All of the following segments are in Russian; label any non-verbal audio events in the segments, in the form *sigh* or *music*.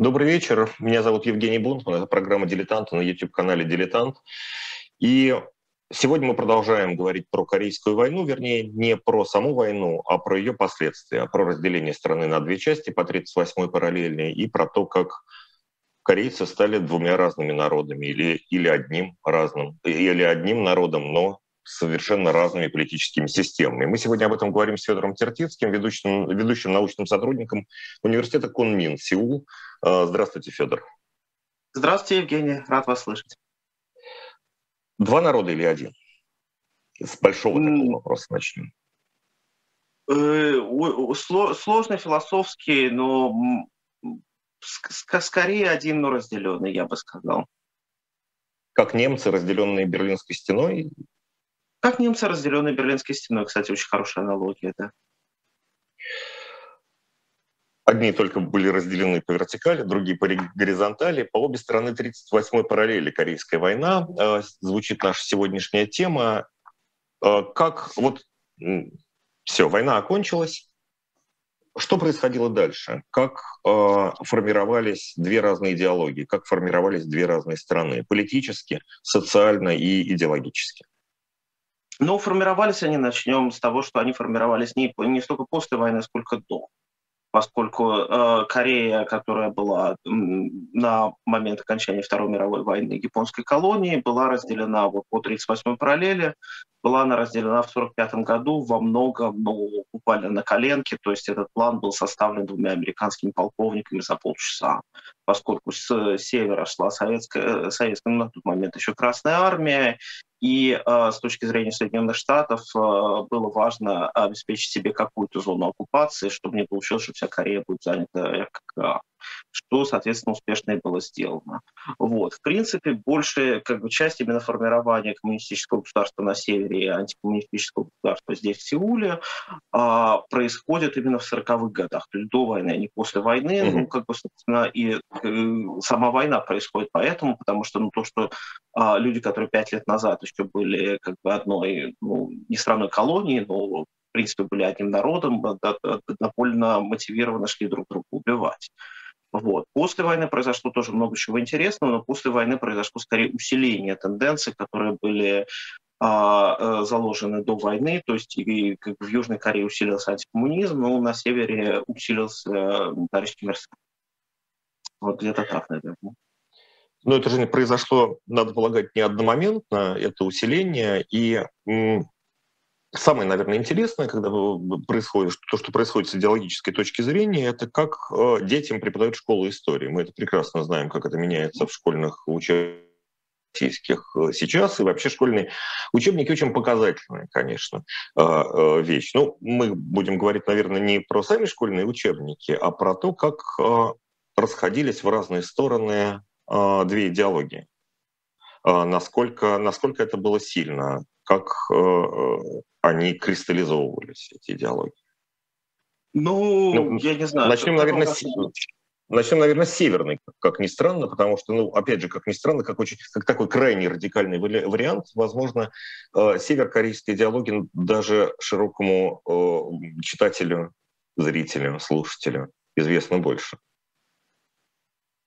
Добрый вечер. Меня зовут Евгений Бунтман. Это программа «Дилетант» на YouTube-канале «Дилетант». И сегодня мы продолжаем говорить про Корейскую войну, вернее, не про саму войну, а про ее последствия, про разделение страны на две части по 38-й параллельной и про то, как корейцы стали двумя разными народами или, или одним разным, или одним народом, но совершенно разными политическими системами. Мы сегодня об этом говорим с Федором Тертицким, ведущим, ведущим научным сотрудником университета Кунмин, Сеул. А, здравствуйте, Федор. Здравствуйте, Евгений. Рад вас слышать. Два народа или один? С большого такого вопроса начнем. Э, сложный философский, но скорее один, но разделенный, я бы сказал. Как немцы, разделенные Берлинской стеной, как немцы, разделенные Берлинской стеной, кстати, очень хорошая аналогия, да. Одни только были разделены по вертикали, другие по горизонтали. По обе стороны 38-й параллели Корейская война. Э, звучит наша сегодняшняя тема. Э, как вот все, война окончилась. Что происходило дальше? Как э, формировались две разные идеологии? Как формировались две разные страны? Политически, социально и идеологически? Но формировались они, начнем с того, что они формировались не, не столько после войны, сколько до. Поскольку э, Корея, которая была на момент окончания Второй мировой войны японской колонии, была разделена вот по 38-й параллели, была она разделена в 1945 году во многом, ну, буквально на коленке, то есть этот план был составлен двумя американскими полковниками за полчаса, поскольку с севера шла советская, э, советская ну, на тот момент еще Красная Армия, и э, с точки зрения Соединенных Штатов э, было важно обеспечить себе какую-то зону оккупации, чтобы не получилось, что вся Корея будет занята РККА что, соответственно, успешно и было сделано. Вот. В принципе, большая как бы, часть именно формирования коммунистического государства на севере и антикоммунистического государства здесь, в Сеуле, а, происходит именно в 40-х годах, то есть до войны, а не после войны. Mm-hmm. Ну, как бы, собственно, и э, сама война происходит поэтому, потому что ну, то, что а, люди, которые пять лет назад еще были как бы одной, ну, не страной колонии, но в принципе, были одним народом, довольно мотивированно шли друг друга убивать. Вот. После войны произошло тоже много чего интересного, но после войны произошло скорее усиление тенденций, которые были а, э, заложены до войны, то есть и, как в Южной Корее усилился антикоммунизм, но на севере усилился милитаристский мерсен. Вот где-то так, наверное. Но это же произошло, надо полагать, не одномоментно, это усиление, и Самое, наверное, интересное, когда происходит, то, что происходит с идеологической точки зрения, это как э, детям преподают школу истории. Мы это прекрасно знаем, как это меняется в школьных учебниках российских э, сейчас, и вообще школьные учебники очень показательная, конечно, э, вещь. Ну, мы будем говорить, наверное, не про сами школьные учебники, а про то, как расходились в разные стороны две идеологии. Насколько, насколько это было сильно, как они кристаллизовывались, эти идеологии? Ну, ну я не знаю. Начнем, наверное, с... начнем, наверное, с северной, как ни странно, потому что, ну, опять же, как ни странно, как, очень, как такой крайне радикальный вариант, возможно, э, северокорейская идеология даже широкому э, читателю, зрителю, слушателю известна больше.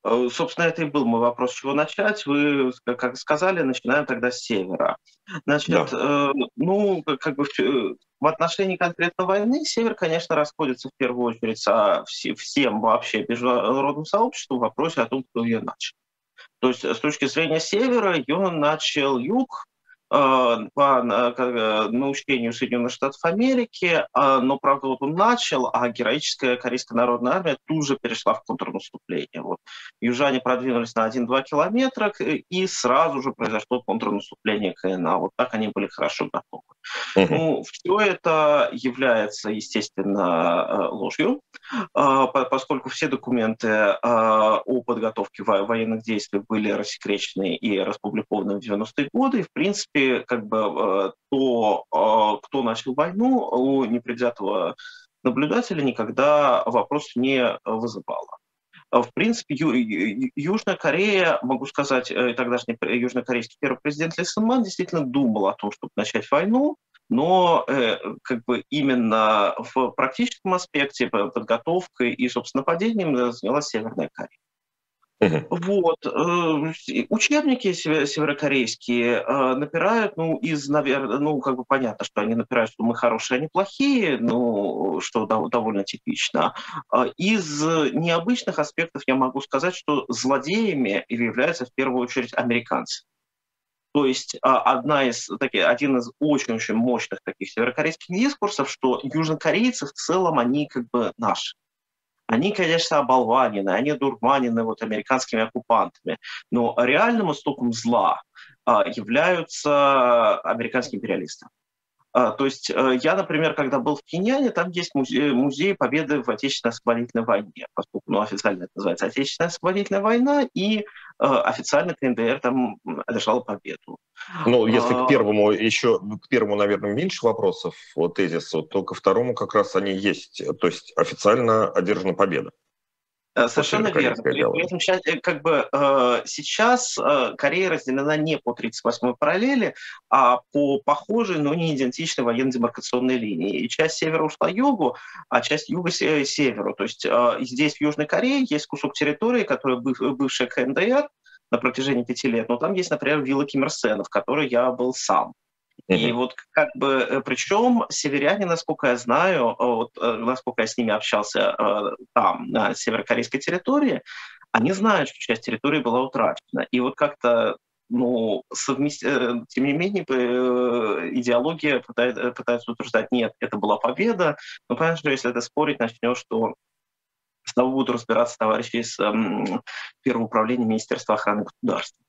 Э, собственно, это и был мой вопрос, с чего начать. Вы, как сказали, начинаем тогда с севера. Значит, да. э, ну, как бы в, э, в отношении конкретно войны север, конечно, расходится в первую очередь со всем вообще международным сообществом в вопросе о том, кто ее начал. То есть с точки зрения севера ее начал юг, по э, научению Соединенных Штатов Америки, но, правда, вот он начал, а героическая Корейская народная армия тут же перешла в контрнаступление. Вот. Южане продвинулись на 1-2 километра, и сразу же произошло контрнаступление КНА. Вот так они были хорошо готовы. Uh-huh. Ну, все это является, естественно, э, ложью, поскольку все документы о подготовке военных действий были рассекречены и распубликованы в 90-е годы, и, в принципе, как бы э, то, э, кто начал войну, у непредвзятого наблюдателя никогда вопрос не вызывало. В принципе, Южная Корея, могу сказать, э, тогдашний южнокорейский первый президент Ли Сын Ман действительно думал о том, чтобы начать войну, но как бы именно в практическом аспекте подготовкой и, собственно, нападением занялась Северная Корея. Вот. Э, учебники северокорейские э, напирают, ну, из, наверное, ну, как бы понятно, что они напирают, что мы хорошие, они плохие, ну, что довольно типично. А из необычных аспектов я могу сказать, что злодеями являются в первую очередь американцы. То есть а, одна из, таких, один из очень-очень мощных таких северокорейских дискурсов, что южнокорейцы в целом, они как бы наши. Они, конечно, оболванены, они дурманены вот американскими оккупантами, но реальным истоком зла а, являются американские империалисты. А, то есть э, я, например, когда был в Киньяне, там есть музей, музей Победы в Отечественной освободительной войне, поскольку ну, официально это называется Отечественная освободительная война, и э, официально КНДР там одержала победу. Ну, если к а, первому еще, к первому, наверное, меньше вопросов, вот тезису, то ко второму как раз они есть. То есть официально одержана победа. Э, совершенно верно. При этом э, как бы э, сейчас Корея разделена не по 38-й параллели, а по похожей, но не идентичной военно-демаркационной линии. И часть севера ушла югу, а часть юга северу. То есть здесь в Южной Корее есть кусок территории, который бывшая КНДР на протяжении пяти лет, но там есть, например, вилла Ким Ир Сена, в которой я был сам. И вот как бы, э, причем северяне, насколько я знаю, э, вот, э, насколько я с ними общался там, на северокорейской территории, они знают, что часть территории была утрачена. И вот как-то ну, совмест... тем не менее, идеология пытается, пытается утверждать, нет, это была победа. Но понятно, что если это спорить начнешь, что снова будут разбираться товарищи из эм, Первого управления Министерства охраны государства.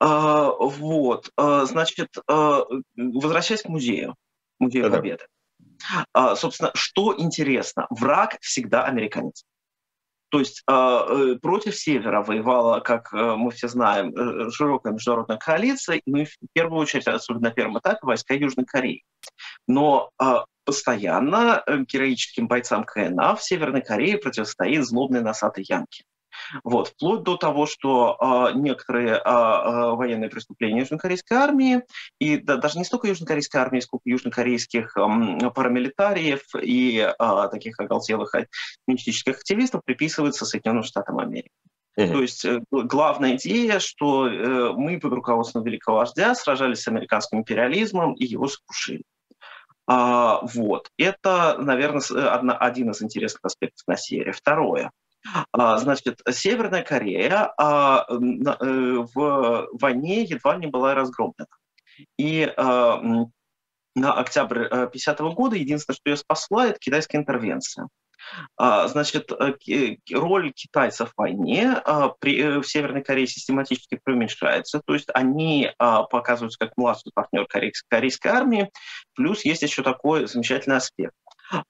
А, вот, а, значит, а, возвращаясь к музею, музею да Победы. Собственно, что интересно, враг всегда американец. То есть э, против Севера воевала, как э, мы все знаем, э, широкая международная коалиция, ну и в первую очередь, особенно на первом этапе, войска Южной Кореи. Но постоянно героическим бойцам КНА в Северной Корее противостоит злобный носатый Янки. Вот, вплоть до того, что э, некоторые э, э, военные преступления южнокорейской армии, и да, даже не столько южнокорейской армии, сколько южнокорейских э, парамилитариев и э, таких оголтелых коммунистических активистов приписываются Соединенным Штатам Америки. Mm-hmm. То есть э, главная идея, что э, мы под руководством великого вождя сражались с американским империализмом и его сокрушили. А, вот. Это, наверное, одна, один из интересных аспектов на серии. Второе. А, значит, Северная Корея а, э, в войне едва не была разгромлена. И а, на октябрь 50 -го года единственное, что ее спасла, это китайская интервенция. Значит, э, роль китайцев в войне э, в Северной Корее систематически преуменьшается, то есть они показываются как младший партнер корейской армии, плюс есть еще такой замечательный аспект.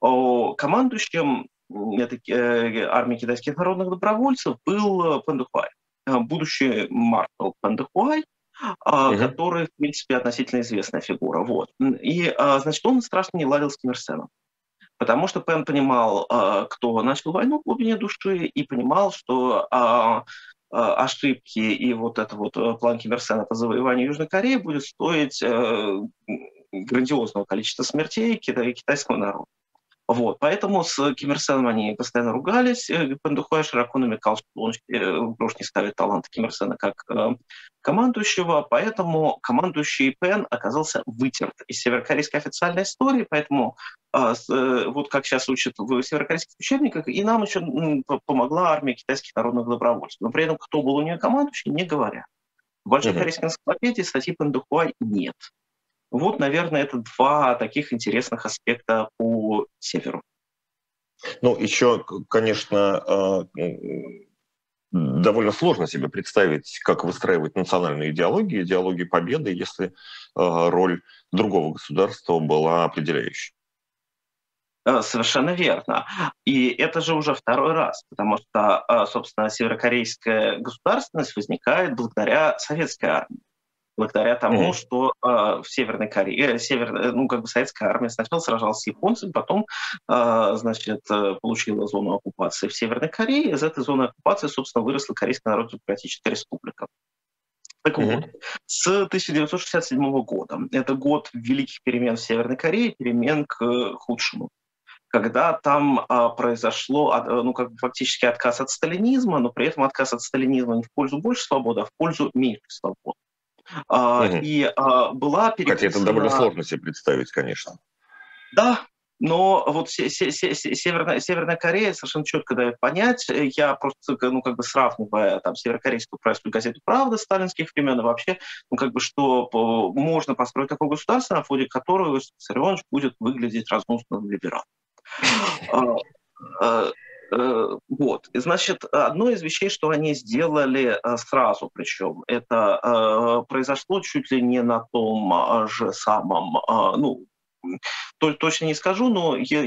Командующим э, армии китайских народных добровольцев был Пандухуай, э, будущий маршал Пандухуай, угу. который, в принципе, относительно известная фигура. Вот. И, а, значит, он страшно не ладил с Ким Ир Сеном. Потому что Пен понимал, а, кто начал войну в глубине души, и понимал, что ошибки и вот это вот э, план Ким Ир Сена по завоеванию Южной Кореи будет стоить грандиозного количества смертей китайского народа. Вот, поэтому с Ким Ир Сеном они постоянно ругались. Э, Пендухуай широко намекал, что он э, уж не ставит талант Ким Ир Сена как э, командующего, поэтому командующий Пен оказался вытерт из северокорейской официальной истории, поэтому э, вот как сейчас учат в северокорейских учебниках, и нам еще помогла армия китайских народных добровольцев. Но при этом кто был у нее командующий, не говоря. В большой mm-hmm. корейской энциклопедии статьи Пендухуай нет. Вот, наверное, это два таких интересных аспекта по северу. Ну, еще, конечно, а, довольно сложно себе представить, как выстраивать национальную идеологию, идеологию победы, если а, роль другого государства была определяющей. Э, совершенно верно. И это же уже второй раз, потому что, а, собственно, северокорейская государственность возникает благодаря советской армии благодаря тому, mm-hmm. что э, в Северной Корее, э, север, э, ну, как бы советская армия сначала сражалась с японцами, потом, э, значит, э, получила зону оккупации в Северной Корее. Из этой зоны оккупации, собственно, выросла Корейская Народно-Демократическая Республика. Так mm-hmm. вот, с 1967 года, это год великих перемен в Северной Корее, перемен к худшему. когда там а, произошло а, ну, как бы фактически отказ от сталинизма, но при этом отказ от сталинизма не в пользу больше свободы, а в пользу меньше свободы. А, угу. И а, была переписана... Хотя это довольно сложно себе представить, конечно. Да, но вот Северная, Северная Корея совершенно четко дает понять, я просто, ну, как бы сравнивая там северокорейскую правительственную газету «Правда» сталинских времен, и вообще, ну, как бы, что можно построить такое государство, на фоне которого Виссарионович будет выглядеть разнусным либералом. *laughs* Э, вот. И, значит, одно из вещей, что они сделали э, сразу, причем, это э, произошло чуть ли не на том же самом, ну, точно не скажу, но я,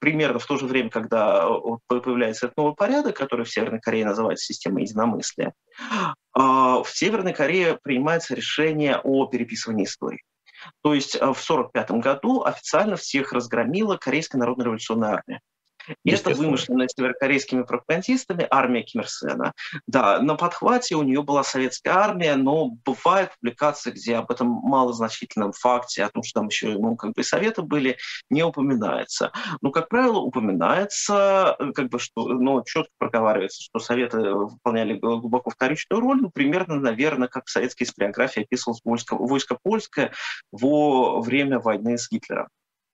примерно в то же время, когда появляется этот новый порядок, который в Северной Корее называется системой единомыслия, в Северной Корее принимается решение о переписывании истории. То есть в 1945 году официально всех разгромила Корейская народно-революционная армия. И это вымышленная северокорейскими пропагандистами армия Ким Ир Сена. Да, на подхвате у нее была советская армия, но бывают публикации, где об этом малозначительном факте, о том, что там еще ну, как бы советы были, не упоминается. Но, как правило, упоминается, как бы, что, ну, четко проговаривается, что советы выполняли глубоко вторичную роль, ну, примерно, наверное, как в советской историографии описывалось войско, войско польское во время войны с Гитлером.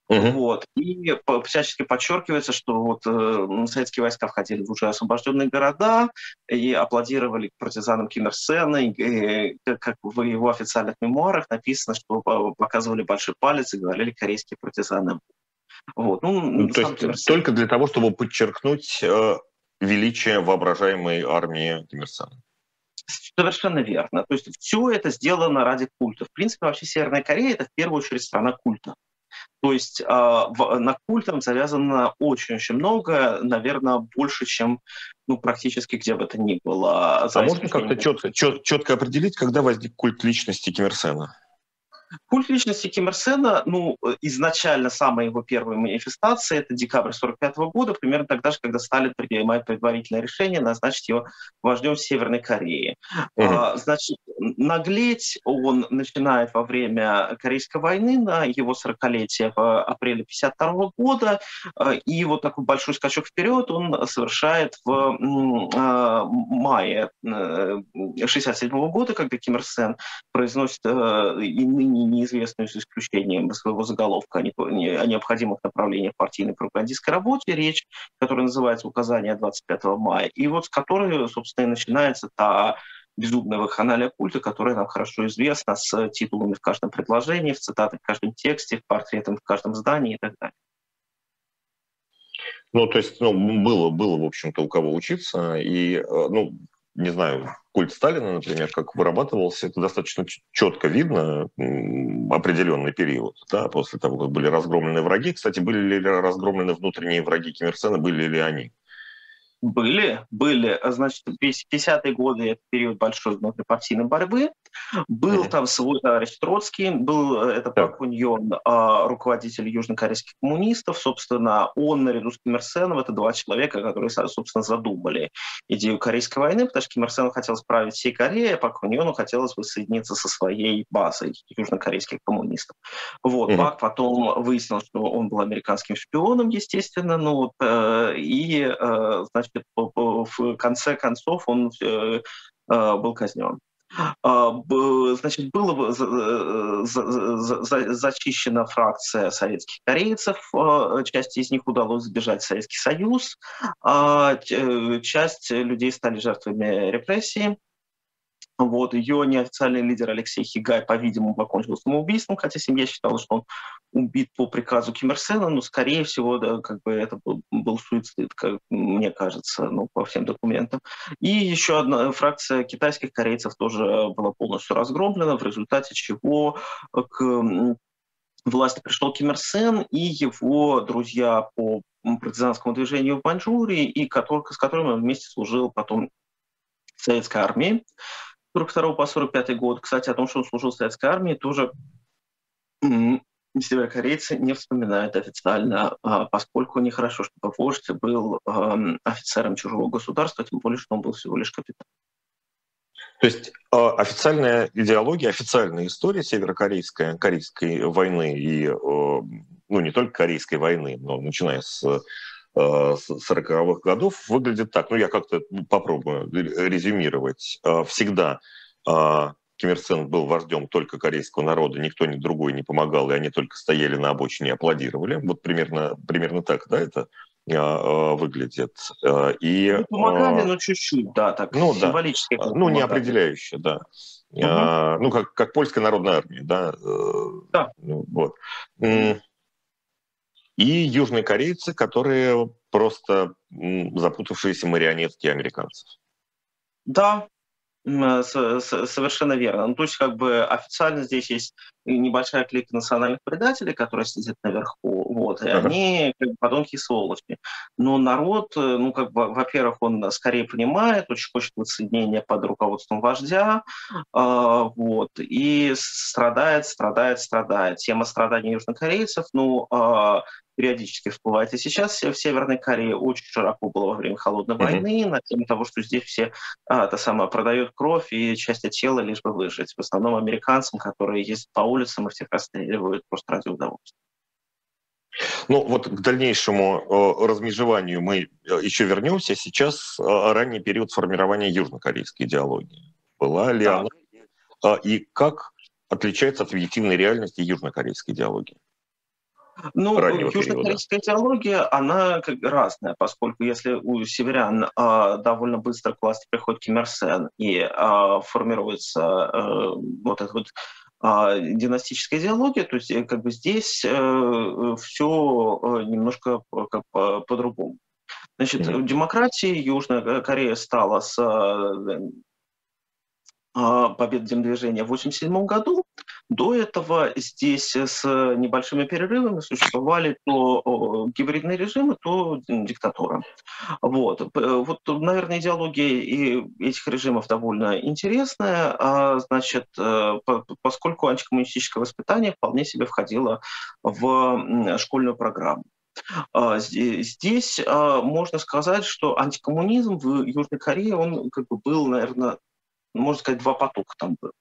Угу. Вот. И всячески подчеркивается, что вот э, советские войска входили в уже освобожденные города и аплодировали партизанам Ким Ир Сена. И, и, как в его официальных мемуарах написано, что показывали большой палец и говорили корейские партизаны. Вот. Ну, ну, то есть Ким только для того, чтобы подчеркнуть э, величие воображаемой армии Ким Ир Сена. Совершенно верно. То есть все это сделано ради культа. В принципе, вообще Северная Корея — это в первую очередь страна культа. То есть э, в, на культом завязано очень-очень много, наверное, больше, чем ну, практически где бы то ни было. А можно как-то четко, чет, четко определить, когда возник культ личности Ким Ир Сена? Культ личности Ким Ир Сена, ну, изначально самая его первая манифестация, это декабрь 45 года, примерно тогда же, когда Сталин принимает предварительное решение назначить его вождем Северной Кореи. А, значит, наглеть он начинает во время Корейской войны на его 40-летие в апреле 52 года, а, и вот такой большой скачок вперед он совершает в мае 67 э, года, когда Ким Ир Сен произносит э, и ныне неизвестную с исключением своего заголовка о необходимых направлениях партийной пропагандистской работе, речь, которая называется «Указание 25 мая», и вот с которой, собственно, и начинается та безумная вакханалия культа, которая нам хорошо известна, с титулами в каждом предложении, в цитатах в каждом тексте, в портретах в каждом здании и так далее. Ну, то есть, ну, было, было, в общем-то, у кого учиться, и, э, ну, не знаю, культ Сталина, например, как вырабатывался, это достаточно четко видно, определенный период, да, после того, как были разгромлены враги. Кстати, были ли разгромлены внутренние враги Ким Ир Сена, были ли они? Были, были. Значит, 50-е годы – это период большой внутрипартийной борьбы. Был mm-hmm. там свой товарищ Троцкий, был э, это Пак Куньон, а, руководитель южнокорейских коммунистов. Собственно, он наряду с Ким Ир Сеном – это два человека, которые, собственно, задумали идею Корейской войны, потому что Ким Ир Сену хотел справить всей Кореи, а Пак Куньону хотелось воссоединиться со своей базой южнокорейских коммунистов. Вот. Mm-hmm. Пак потом выяснил, что он был американским шпионом, естественно, ну, вот, э, и, э, значит, в конце концов он э, э, был казнен. А, значит, была зачищена фракция советских корейцев, а, часть из них удалось сбежать в Советский Союз, а часть людей стали жертвами репрессий. Вот, ее неофициальный лидер Алексей Хигай, по-видимому, покончил самоубийством, хотя семья считала, что он убит по приказу Ким Ир Сена, но, скорее всего, да, как бы это был, был суицид, как мне кажется, ну, по всем документам. И еще одна фракция китайских корейцев тоже была полностью разгромлена, в результате чего к власти пришел Ким Ир Сен и его друзья по партизанскому движению в Маньчжурии, и который, с которыми он вместе служил потом в советской армии. 42 по 45 год. Кстати, о том, что он служил в советской армии, тоже северокорейцы не вспоминают официально, а, поскольку нехорошо, чтобы вождь был офицером чужого государства, тем более, что он был всего лишь капитан. То есть а, официальная идеология, официальная история северокорейской корейской войны и ну, не только Корейской войны, но начиная с 40-х годов, выглядит так. Ну, я как-то попробую резюмировать. Всегда Ким Ир Сен был вождем только корейского народа, никто ни другой не помогал, и они только стояли на обочине и аплодировали. Вот примерно, примерно так, да, это выглядит. И, ну, помогали, но чуть-чуть, да, так ну, символически. Да. Ну, не определяюще, да. Угу. А, ну, как, как польская народная армия, да. Э, да. Ну, вот. И южные корейцы, которые просто запутавшиеся марионетки американцев. Да, Совершенно верно. Ну, то есть, как бы официально здесь есть небольшая клика национальных предателей, которые сидят наверху, вот, и uh-huh. они как бы подонки и сволочи. Но народ, э, ну, как бы, во-первых, он скорее понимает, очень хочет воссоединения под руководством вождя, э, вот, и страдает, страдает, страдает. Тема страданий южнокорейцев, ну, э, периодически всплывает. И сейчас в Северной Корее очень широко было во время холодной mm-hmm. войны на тему того, что здесь все а, это самое, продают кровь и части тела, лишь бы выжить. В основном американцам, которые ездят по улицам и всех расстреливают просто ради удовольствия. Ну вот к дальнейшему э, размежеванию мы э, еще вернемся. Сейчас э, ранний период формирования южнокорейской идеологии. Была ли да. она э, и как отличается от объективной реальности южнокорейской идеологии? Ну, южнокорейская идеология, она как разная, поскольку если у северян э, довольно быстро к власти приходит Ким Ир Сен и э, формируется э, вот эта вот э, династическая идеология, то есть э, как бы здесь э, все э, немножко по-другому. Значит, mm-hmm. демократией Южная Корея стала с а, победы движения в 1987 году. До этого здесь с небольшими перерывами существовали то гибридные режимы, то диктатура. Вот. вот, наверное, идеология и этих режимов довольно интересная, а, значит, э, поскольку антикоммунистическое воспитание вполне себе входило в школьную программу. А, здесь можно сказать, что антикоммунизм в Южной Корее, он как бы был, наверное, можно сказать, два потока там было.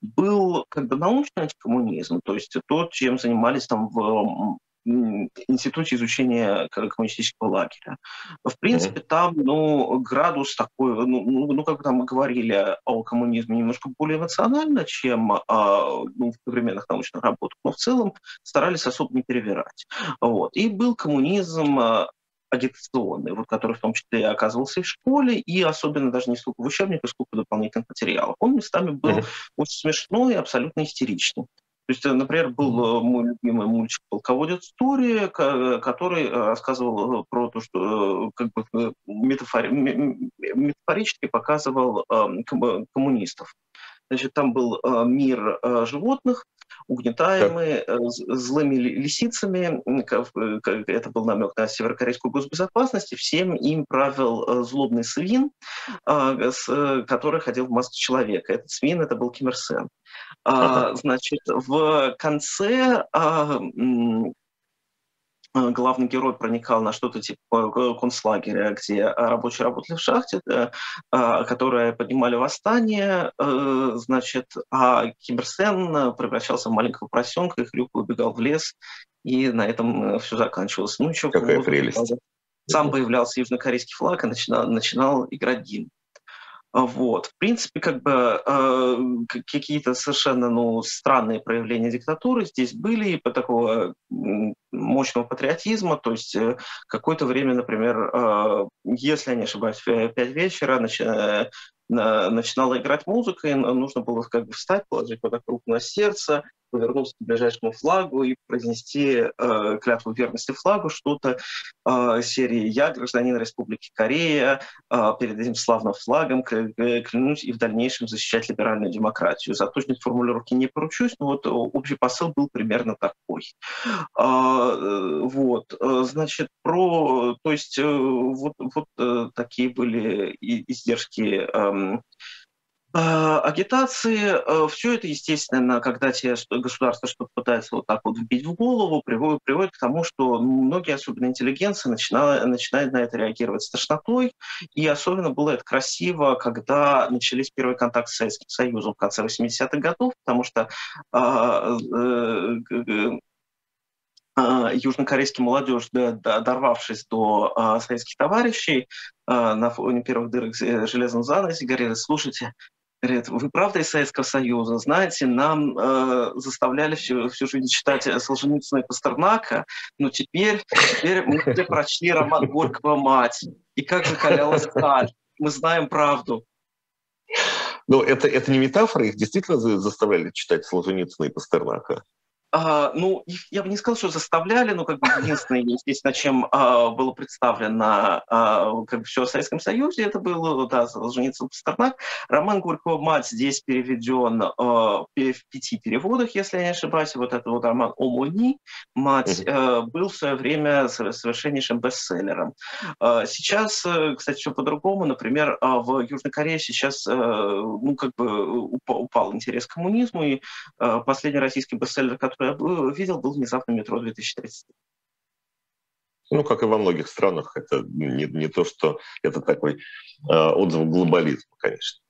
Был как бы научный антикоммунизм, то есть то, чем занимались там в Институте изучения коммунистического лагеря. В принципе, там, ну, градус такой, ну, ну, ну как там мы говорили о коммунизме немножко более эмоционально, чем а, ну, в современных научных работах, но в целом старались особо не перевирать. Вот. И был коммунизм а, агитационный, вот, который в том числе оказывался и в школе, и особенно даже не столько в учебниках, сколько в дополнительных материалах. Он местами был mm-hmm. очень смешной и абсолютно истеричный. То есть, например, был э, мой любимый мультик «Полководец истории», который э, рассказывал э, про то, что как бы метафори... метафорически показывал коммунистов. Значит, там был мир животных, угнетаемые. Э, злыми лисицами. Это был намек на северокорейскую госбезопасность. И всем им правил э, злобный свин, а, который ходил в маске человека. Этот свин это был Ким Ир Сен. А, значит, в конце а, Э, главный герой проникал на что-то типа э, концлагеря, где рабочие работали в шахте, э, которые поднимали восстание, значит, а Киберсен превращался в маленького поросенка, и Хрюк убегал в лес, и на этом все заканчивалось. Ну, еще Какая прелесть. Сам появлялся южнокорейский флаг и начинал, начинал играть гимн. А, вот. В принципе, как бы э, какие-то совершенно ну, странные проявления диктатуры здесь были, и по такого мощного патриотизма, то есть э, какое-то время, например, э, если я не ошибаюсь, в 5 вечера нач... Э, начинала играть музыка, и нужно было как бы встать, положить вот так руку на сердце, повернуться к ближайшему флагу и произнести э, клятву верности флагу, что-то э, серии «Я гражданин Республики Корея, э, перед этим славным флагом клянусь и в дальнейшем защищать либеральную демократию». За точность формулировки не поручусь, но вот общий посыл был примерно такой. Э, вот, значит, про, то есть вот, вот такие были издержки э, а, агитации, э, все это, естественно, когда тебе государство что-то пытается вот так вот вбить в голову, приводит, приводит к тому, что многие, особенно интеллигенции, начинают, начинают на это реагировать с тошнотой. И особенно было это красиво, когда начались первые контакты с Советским Союзом в конце 80-х годов, потому что а, э, южнокорейский молодежь, дорвавшись до советских товарищей на фоне первых дырок в железном занавесе, говорили, слушайте, Говорит, вы правда из Советского Союза? Знаете, нам э, заставляли всю, всю жизнь читать Солженицына и Пастернака, но теперь, теперь мы все прочли роман Горького «Мать». И как закалялась сталь. Мы знаем правду. Но это, это не метафора, их действительно заставляли читать Солженицына и Пастернака? А, ну, я бы не сказал, что заставляли, но как бы единственное, естественно, чем а, было представлено а, как бы все о Советском Союзе, это был, да, Солженицын Пастернак. Роман Горького «Мать» здесь переведен а, в пяти переводах, если я не ошибаюсь. Вот этот вот роман «О мой «Мать» а, был в свое время совершеннейшим бестселлером. А, сейчас, э, кстати, все по-другому. Например, а, в Южной Корее сейчас, а, ну, как бы упал, упал интерес к коммунизму, и а, последний российский бестселлер, который я видел, был внезапно метро 2030. Ну, как и во многих странах, это не, не то, что это такой э, отзыв глобализма, конечно.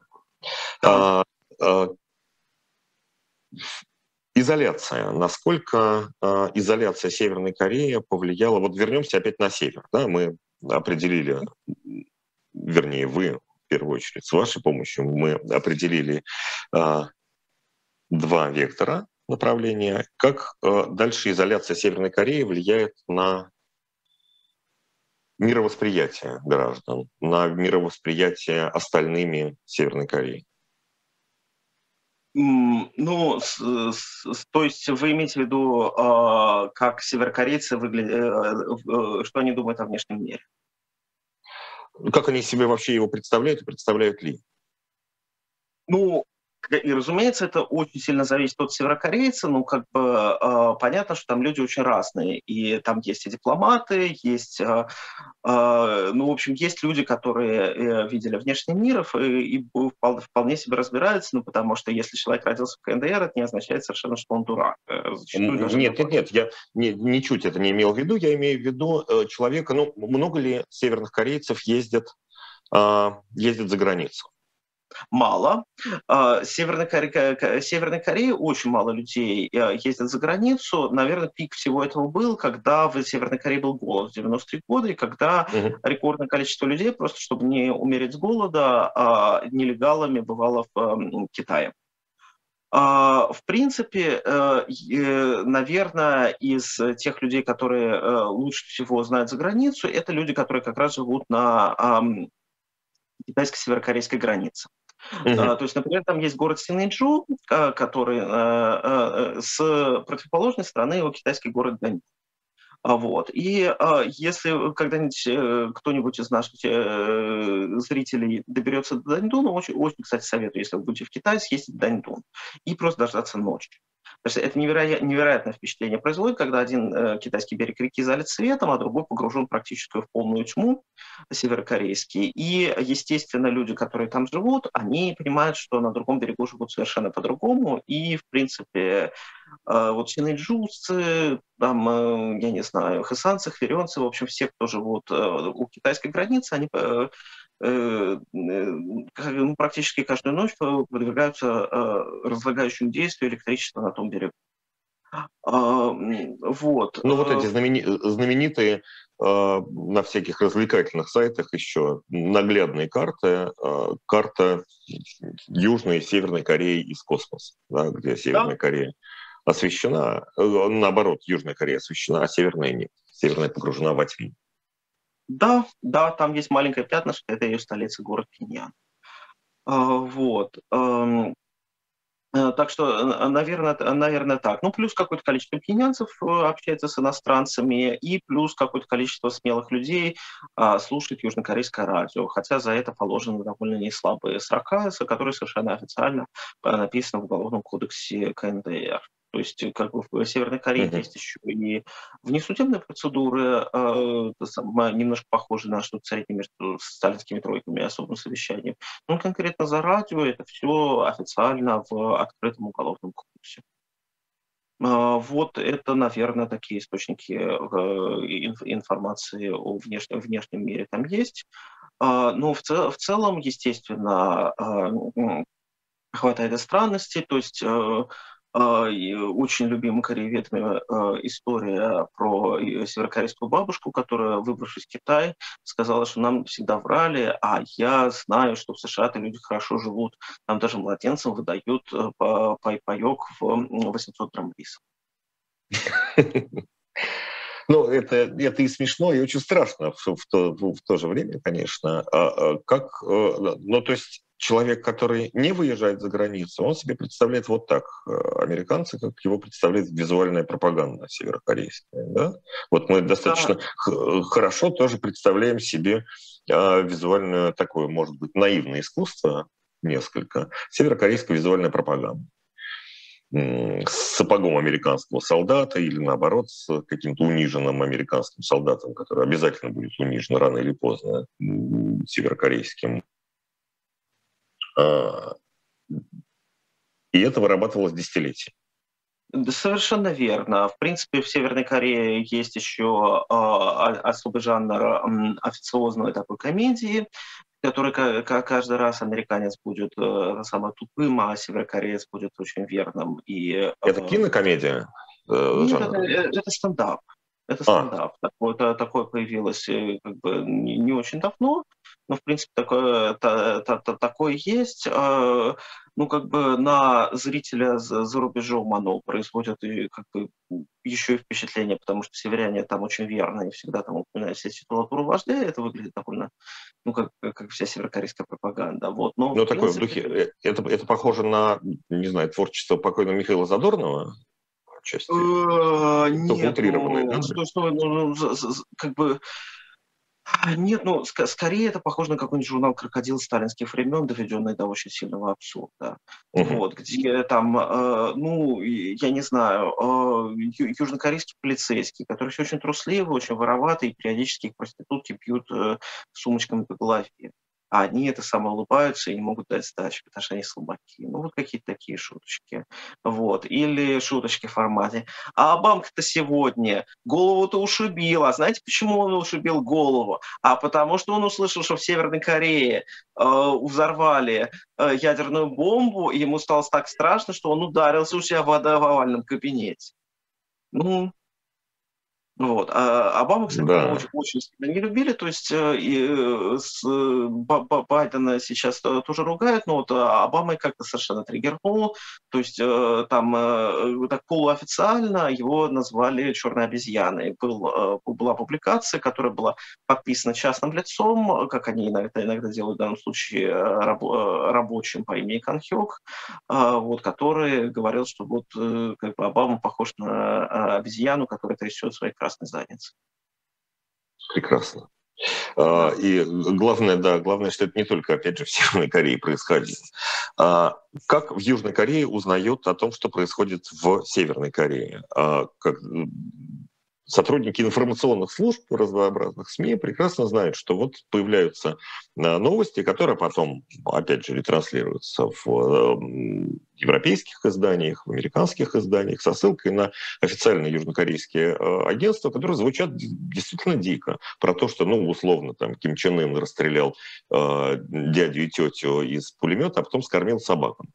А, а, изоляция. Насколько а, изоляция Северной Кореи повлияла? Вот вернемся опять на север. Да? Мы определили, вернее, вы в первую очередь, с вашей помощью мы определили а, два вектора направления. Как э, дальше изоляция Северной Кореи влияет на мировосприятие граждан, на мировосприятие остальными Северной Кореи? Ну, с, с, то есть вы имеете в виду, э, как северокорейцы выглядят, э, э, что они думают о внешнем мире? Как они себе вообще его представляют и представляют ли? Ну, и, разумеется, это очень сильно зависит от северокорейца. Ну, как бы э, понятно, что там люди очень разные. И там есть и дипломаты, есть, э, э, ну, в общем, есть люди, которые э, видели внешний мир и, и вполне, себе разбираются, ну, потому что если человек родился в КНДР, это не означает совершенно, что он дурак. Э, нет, нет, нет, нет, я не, ничуть это не имел в виду. Я имею в виду э, человека, ну, много ли северных корейцев ездят, э, ездят за границу? Мало. А, Северной Корее, Северной Корее очень мало людей э, ездят за границу. Наверное, пик всего этого был, когда в Северной Корее был голод в 90-е годы, и когда угу. рекордное количество людей, просто чтобы не умереть с голода, а, нелегалами бывало в Китае. А, в принципе, э, наверное, из тех людей, которые э, лучше всего знают за границу, это люди, которые как раз живут на китайско-северокорейской границе. Uh-huh. То есть, например, там есть город Синэйджу, а, который а, а, с противоположной стороны его китайский город Даньдун. Вот. И если когда-нибудь э, кто-нибудь из наших э, зрителей доберется до Даньдуна, очень, очень, кстати, советую, если вы будете в Китае, съездить в Даньдун и просто дождаться ночи. То есть это невероятное, невероятное впечатление производит, когда один э, китайский берег реки залит светом, а другой погружен практически в полную тьму, северокорейский. И, естественно, люди, которые там живут, они понимают, что на другом берегу живут совершенно по-другому. И, в принципе, вот синэджусцы, там, э, я не знаю, хасанцы, хверенцы, в общем, все, кто живут э, у китайской границы, они э, ну, практически каждую ночь подвергаются разлагающему действию электричества на том берегу. А, вот. Ну вот эти знамени... знаменитые на всяких развлекательных сайтах еще наглядные карты, карта Южной и Северной Кореи из космоса, да, где Северная да. Корея освещена, наоборот, Южная Корея освещена, а Северная нет. Северная погружена во тьму. Да, да, там есть маленькое пятнышко, это ее столица, город Пиньян. А, вот. Эм, э, так что, наверное, наверное, так. Ну, плюс какое-то количество пьянцев э, общается с иностранцами, и плюс какое-то количество смелых людей а, слушает южнокорейское радио, хотя за это положены довольно неслабые срока, которые совершенно официально э, написаны в Уголовном кодексе КНДР. То есть э, как бы в Северной Корее mm-hmm. есть еще и внесудебные процедуры, э, немножко похожие на что-то среднее между сталинскими тройками и особым совещанием. Но конкретно за радио это все официально в открытом уголовном кодексе. Э, вот это, наверное, такие источники э, информации о внешнем, внешнем мире там есть. Э, но в, цел, в целом, естественно, хватает и странностей. То есть очень любимая корееведами история про северокорейскую бабушку, которая, выбравшись в Китай, сказала, что нам всегда врали, а я знаю, что в США-то люди хорошо живут, там даже младенцам выдают паек в 800 грамм риса. *laughs* Ну, это, это и смешно, и очень страшно в, в, то, в то же время, конечно. А, а, как, э, ну, то есть человек, который не выезжает за границу, он себе представляет вот так. Э, американцы, как его представляет визуальная пропаганда северокорейская. Да? Вот мы достаточно да. хорошо тоже представляем себе а, визуальное такое, может быть, наивное искусство несколько, северокорейская визуальная пропаганда с сапогом американского солдата или наоборот с каким-то униженным американским солдатом, который обязательно будет унижен рано или поздно северокорейским. А, и это вырабатывалось десятилетия. Совершенно верно. В принципе, в Северной Корее есть еще э, особый жанр э, официозной такой комедии, который каждый раз американец будет э, самым тупым, а северокореец будет очень верным. И, э, это кинокомедия? Э, Нет, это, э, это стендап. Это а. стендап. А. Такое, такое появилось э, как бы не очень давно, но в принципе такое, та, та, та, такое есть. Э, ну, как бы на зрителя за, за рубежом оно производит и как бы еще и впечатление, потому что северяне там очень верно и всегда там упоминают все титулатуру вождя, это выглядит довольно, ну, как, как вся северокорейская пропаганда. Вот. Но, ну, такое принципе... в духе, э, это, это похоже на, не знаю, творчество покойного Михаила Задорнова, отчасти? Э, нет, ну, что, что, ну, как бы нет, ну, ск- скорее это похоже на какой-нибудь журнал «Крокодил» сталинских времен, доведенный до очень сильного абсурда. Угу. Вот, где там, э, ну, я не знаю, э, южнокорейский полицейский, который все очень трусливый, очень вороватый, и периодически их проститутки бьют э, сумочками по голове а они это самое улыбаются и не могут дать сдачи, потому что они слабаки. Ну, вот какие-то такие шуточки. Вот. Или шуточки в формате. А Обамка-то сегодня голову-то ушибил. А знаете, почему он ушибил голову? А потому что он услышал, что в Северной Корее э, взорвали э, ядерную бомбу, и ему стало так страшно, что он ударился у себя в овальном кабинете. Ну, вот. А Обама, кстати, да. очень, очень сильно не любили, то есть э, и э, с Байдена сейчас тоже ругают, но вот Обама как-то совершенно триггернул, то есть э, там так полуофициально его назвали черной обезьяной. Был, была публикация, которая была подписана частным лицом, как они иногда, иногда делают в данном случае раб, рабочим по имени Канхёк, вот, который говорил, что вот как бы Обама похож на обезьяну, которая трясет своей красной красной задницы. Прекрасно. А, и главное, да, главное, что это не только, опять же, в Северной Корее происходит. А, как в Южной Корее узнают о том, что происходит в Северной Корее? А, как, сотрудники информационных служб разнообразных СМИ прекрасно знают, что вот появляются э, новости, которые потом, опять же, ретранслируются в э, европейских изданиях, в американских изданиях со ссылкой на официальные южнокорейские э, агентства, которые звучат действительно дико. Про то, что, ну, условно, там, Ким Чен Ын расстрелял э, дядю и тетю из пулемета, а потом скормил собакам.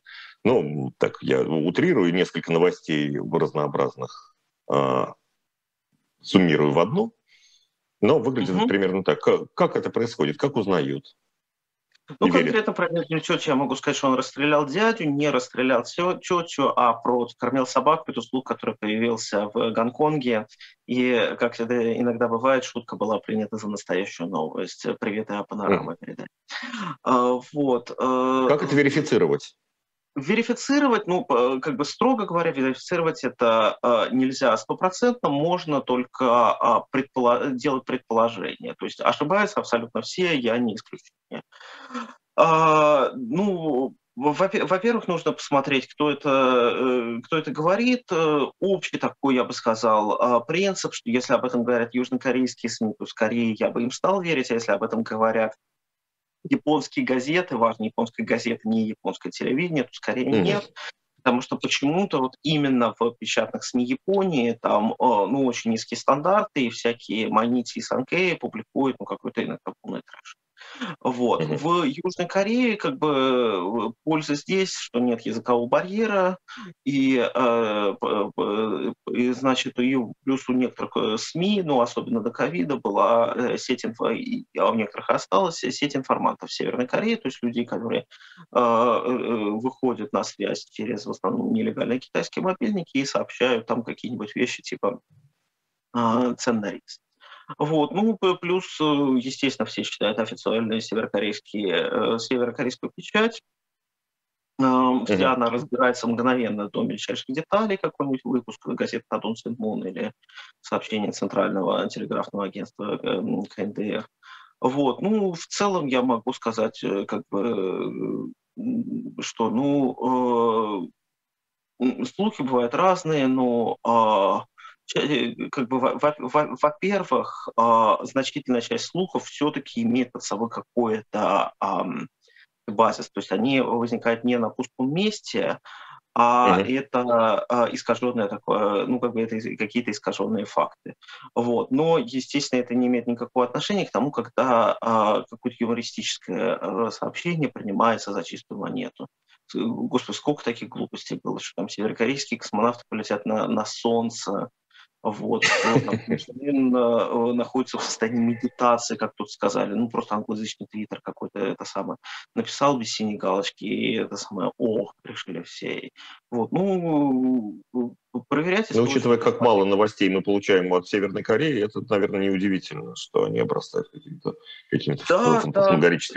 Ну, так, я утрирую несколько новостей разнообразных суммирую в одну, но выглядит угу. примерно так. Как, как это происходит, как узнают? Ну, конкретно про дядю тетю я могу сказать, что он расстрелял дядю, не расстрелял тетю, а про кормил собак, это слух, который появился в Гонконге. И, как это иногда бывает, шутка была принята за настоящую новость. Привет, я панорама mm. передаю. А, вот. Э, как это верифицировать? Верифицировать, ну, как бы строго говоря, верифицировать это э, нельзя стопроцентно, можно только э, предполо- делать предположения. То есть ошибаются абсолютно все, я не исключение. Э, ну, во-первых, нужно посмотреть, кто это, э, кто это говорит. Э, общий такой, я бы сказал, принцип, что если об этом говорят южнокорейские СМИ, то скорее я бы им стал верить, а если об этом говорят японские газеты, важные японские газеты, не японское телевидение, то скорее mm-hmm. нет. Потому что почему-то вот именно в печатных СМИ Японии там э, ну, очень низкие стандарты, и всякие Манити и Санкеи публикуют ну, какой-то иногда полный трэш. Вот. Mm-hmm. В Южной Корее как бы польза здесь, что нет языкового барьера, и, э, и значит, и плюс у некоторых СМИ, ну, особенно до ковида, была сеть инфо, а у некоторых осталась сеть информантов Северной Корее, то есть людей, которые э, выходят на связь через в основном нелегальные китайские мобильники и сообщают там какие-нибудь вещи типа э, цен на риск. Вот. Ну, плюс, э, естественно, все читают официальные северокорейские, э, северокорейскую печать. Вся она разбирается мгновенно до мельчайших деталей, какой-нибудь выпуск газеты «Тадун Синмун» или сообщение Центрального телеграфного агентства КНДР. Вот. Ну, в целом я могу сказать, как бы, что, ну, э, слухи бывают разные, но Э, как бы, во-первых, а, значительная часть слухов все-таки имеет под собой какое-то базис, то есть они возникают не на пустом месте, а uh-huh. это а, искаженное такое, ну, как бы это какие-то искаженные факты. Вот. Но, естественно, это не имеет никакого отношения к тому, когда а, какое-то юмористическое а, сообщение принимается за чистую монету. Господи, сколько таких глупостей было, что там северокорейские космонавты полетят на, на Солнце, вот, он э, находится в состоянии медитации, как тут сказали, ну, просто англоязычный твиттер какой-то, это самое, написал без синей галочки, и это самое, о, решили все. Вот, ну, проверяйте. Но учитывая, как мало новостей мы получаем от Северной Кореи, это, наверное, неудивительно, что они обрастают какими-то какими да, да,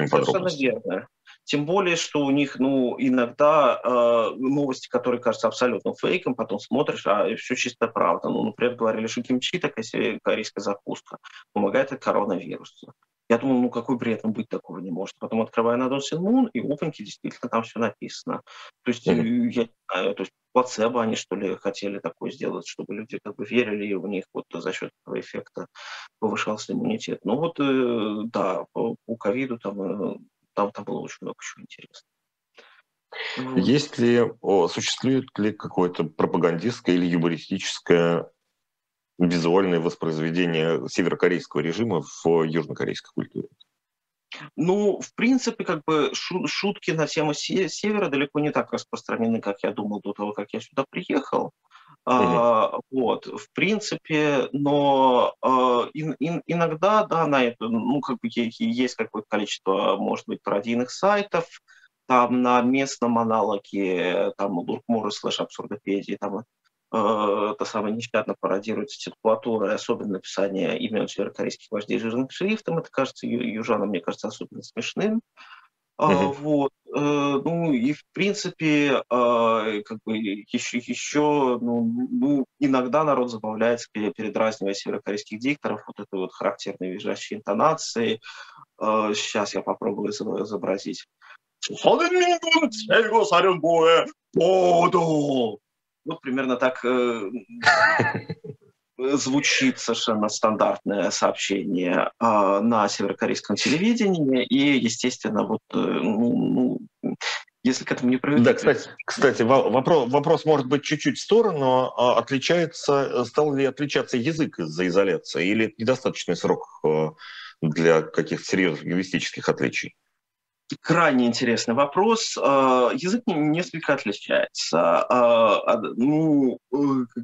подробностями. Верно. Тем более, что у них, ну, иногда э, новости, которые кажутся абсолютно фейком, потом смотришь, а все чисто правда. Ну, например, говорили, что кимчи, такая корейская закуска, помогает от коронавируса. Я думал, ну какой бред, ну быть такого не может. Потом открываю на Донсин Мун, и опаньки действительно там все написано. То есть, mm-hmm. я не знаю, то есть плацебо они, что ли, хотели такое сделать, чтобы люди как бы верили, и у них вот за счет этого эффекта повышался иммунитет. Ну вот, э, да, по, по ковиду там э, там, там было очень много еще интересного. Есть ли, о, существует ли какое-то пропагандистское или юмористическое визуальное воспроизведение северокорейского режима в южнокорейской культуре? Ну, в принципе, как бы шутки на тему севера далеко не так распространены, как я думал до того, как я сюда приехал. А, вот, в принципе, но а, ин, ин, иногда, да, на это, ну, как бы есть какое-то количество, может быть, пародийных сайтов, там на местном аналоге, там, Дуркмуры слэш абсурдопедии, там э, это самое нещадно пародируется титулатура, особенно написание имен северокорейских вождей жирным шрифтом, это кажется южанам, мне кажется, особенно смешным. Uh-huh. Вот. Э, ну и в принципе, а, как бы еще, еще ну, ну, иногда народ забавляется, передразнивая северокорейских дикторов, вот это вот характерные визжащие интонации. Сейчас я попробую изобразить. Вот примерно так э, звучит совершенно стандартное сообщение э, на северокорейском телевидении, и, естественно, вот, э, ну, ну, если к этому не привыкнуть... Да, кстати, кстати вопрос, вопрос может быть чуть-чуть в сторону. А отличается, стал ли отличаться язык из-за изоляции, или недостаточный срок э, для каких-то серьезных лингвистических отличий? Крайне интересный вопрос. А, язык несколько отличается. А, ну, э,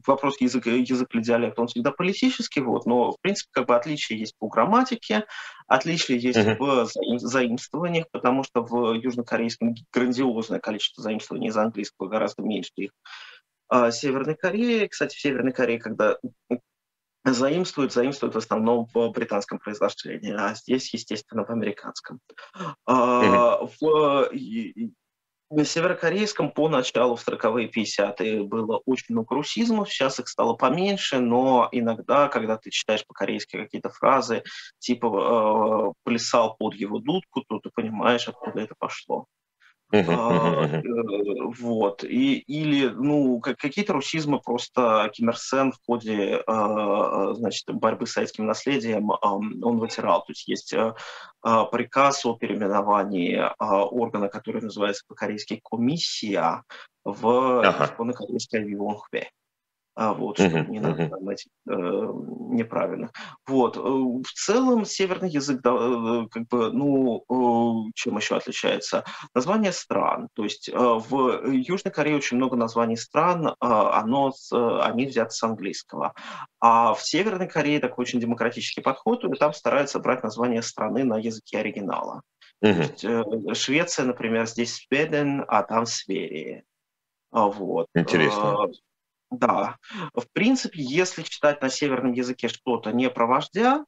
вопрос язык, язык или диалект, он всегда политический, вот, но, в принципе, как бы отличия есть по грамматике, отличия есть uh-huh. в заимствованиях, потому что в южнокорейском грандиозное количество заимствований из английского гораздо меньше их. Северной Корее, кстати, в Северной Корее, когда заимствуют, заимствуют в основном в британском производстве, а здесь, естественно, в американском. Mm-hmm. В на северокорейском по началу в 40-е 50-е было очень много русизмов, сейчас их стало поменьше, но иногда, когда ты читаешь по-корейски какие-то фразы, типа э, «плясал под его дудку», то ты понимаешь, откуда это пошло. А, э, вот. И, или ну, какие-то русизмы просто Ким Ир Сен в ходе а, значит, борьбы с советским наследием он вытирал. То есть есть э, а, приказ о переименовании органа, который называется по-корейски комиссия, в ага. корейское Вивонхве. А, вот, что uh-huh, не надо uh-huh. э, неправильно. Вот. Э, в целом северный язык, да, э, как бы, ну, э, чем еще отличается? Название стран. То есть э, в Южной Корее очень много названий стран, э, оно, они взяты с английского. А в Северной Корее такой очень демократический подход, и там стараются брать название страны на языке оригинала. Uh-huh. Есть, э, Швеция, например, здесь Сведен, а там Сверия. Вот. Интересно. Да. В принципе, если читать на северном языке что-то не про вождя,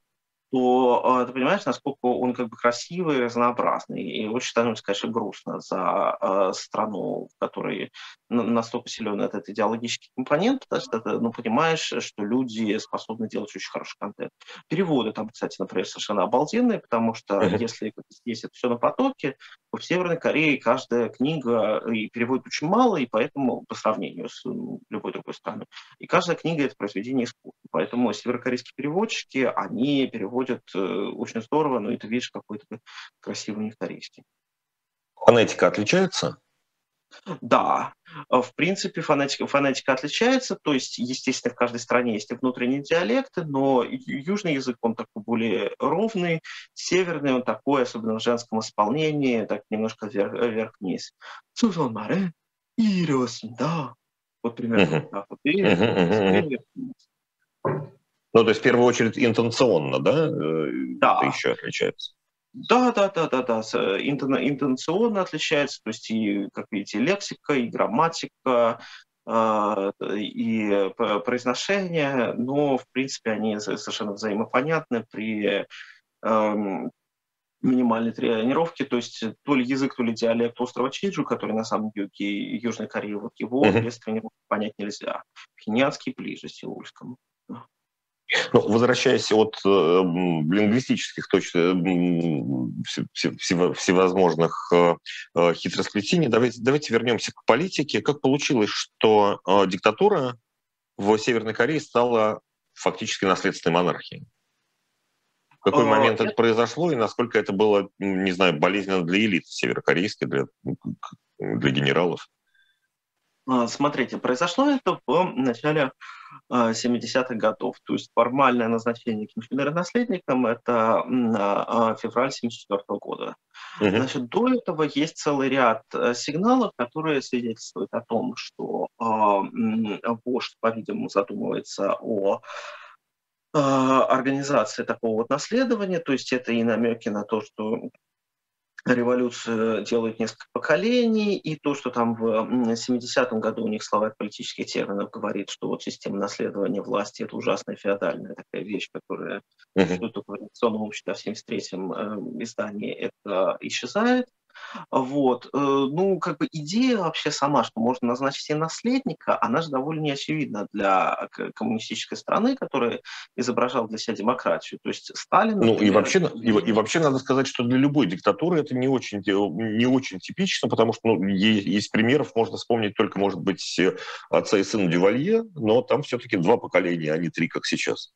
то э, ты понимаешь, насколько он как бы красивый, разнообразный. И очень становится, конечно, грустно за э, страну, в которой настолько силен этот идеологический компонент, потому что ты ну, понимаешь, что люди способны делать очень хороший контент. Переводы там, кстати, например, совершенно обалденные, потому что если здесь это все на потоке, то в Северной Корее каждая книга и переводит очень мало, и поэтому по сравнению с ну, любой другой страной. И каждая книга – это произведение искусства. Поэтому северокорейские переводчики, они переводят э, очень здорово, но это видишь какой-то красивый них корейский. Фонетика отличается? Да, э, в принципе, фонетика, фонетика отличается, то есть, естественно, в каждой стране есть и внутренние диалекты, но южный язык, он такой более ровный, северный он такой, особенно в женском исполнении, так немножко вверх, вверх-вниз. да. Вот примерно так вот. И. Ну, то есть, в первую очередь, интенционно, да? Э, да. Это еще отличается. Да, да, да, да, да, интенционно отличается, то есть и, как видите, лексика, и грамматика, а, и произношение, но, в принципе, они совершенно взаимопонятны при эм, минимальной тренировке, то есть то ли язык, то ли диалект острова Чиджу, который на самом юге Южной Кореи, вот его uh-huh. без тренировки понять нельзя. Пхенянский ближе сеульскому. Ну, возвращаясь от э, лингвистических точек э, всевозможных э, э, хитросплетений, давайте, давайте вернемся к политике. Как получилось, что э, диктатура в Северной Корее стала фактически наследственной монархией? В какой а, момент это произошло и насколько это было, не знаю, болезненно для элиты северокорейской, для, для генералов? А, смотрите, произошло это в начале 70-х а, годов. То есть формальное назначение Ким Чен наследником – это а, февраль 74 года. Угу. Значит, до этого есть целый ряд э, сигналов, которые свидетельствуют о том, что вождь, по-видимому, задумывается о организации такого вот наследования, то есть это и намеки на то, что революцию делают несколько поколений, и то, что там в 70-м году у них словарь политических терминов говорит, что вот система наследования власти – это ужасная феодальная такая вещь, которая только в революционном обществе, а в 73-м э, издании это исчезает. Вот. Э, ну, как бы идея вообще сама, что можно назначить себе наследника, она же довольно неочевидна для коммунистической страны, которая изображала для себя демократию. То есть Сталин... Ну, например, и вообще, и, и вообще надо сказать, что для любой диктатуры это не очень, не очень типично, потому что ну, есть, есть примеров, можно вспомнить только, может быть, отца и сына Дювалье, но там все-таки два поколения, а не три, как сейчас.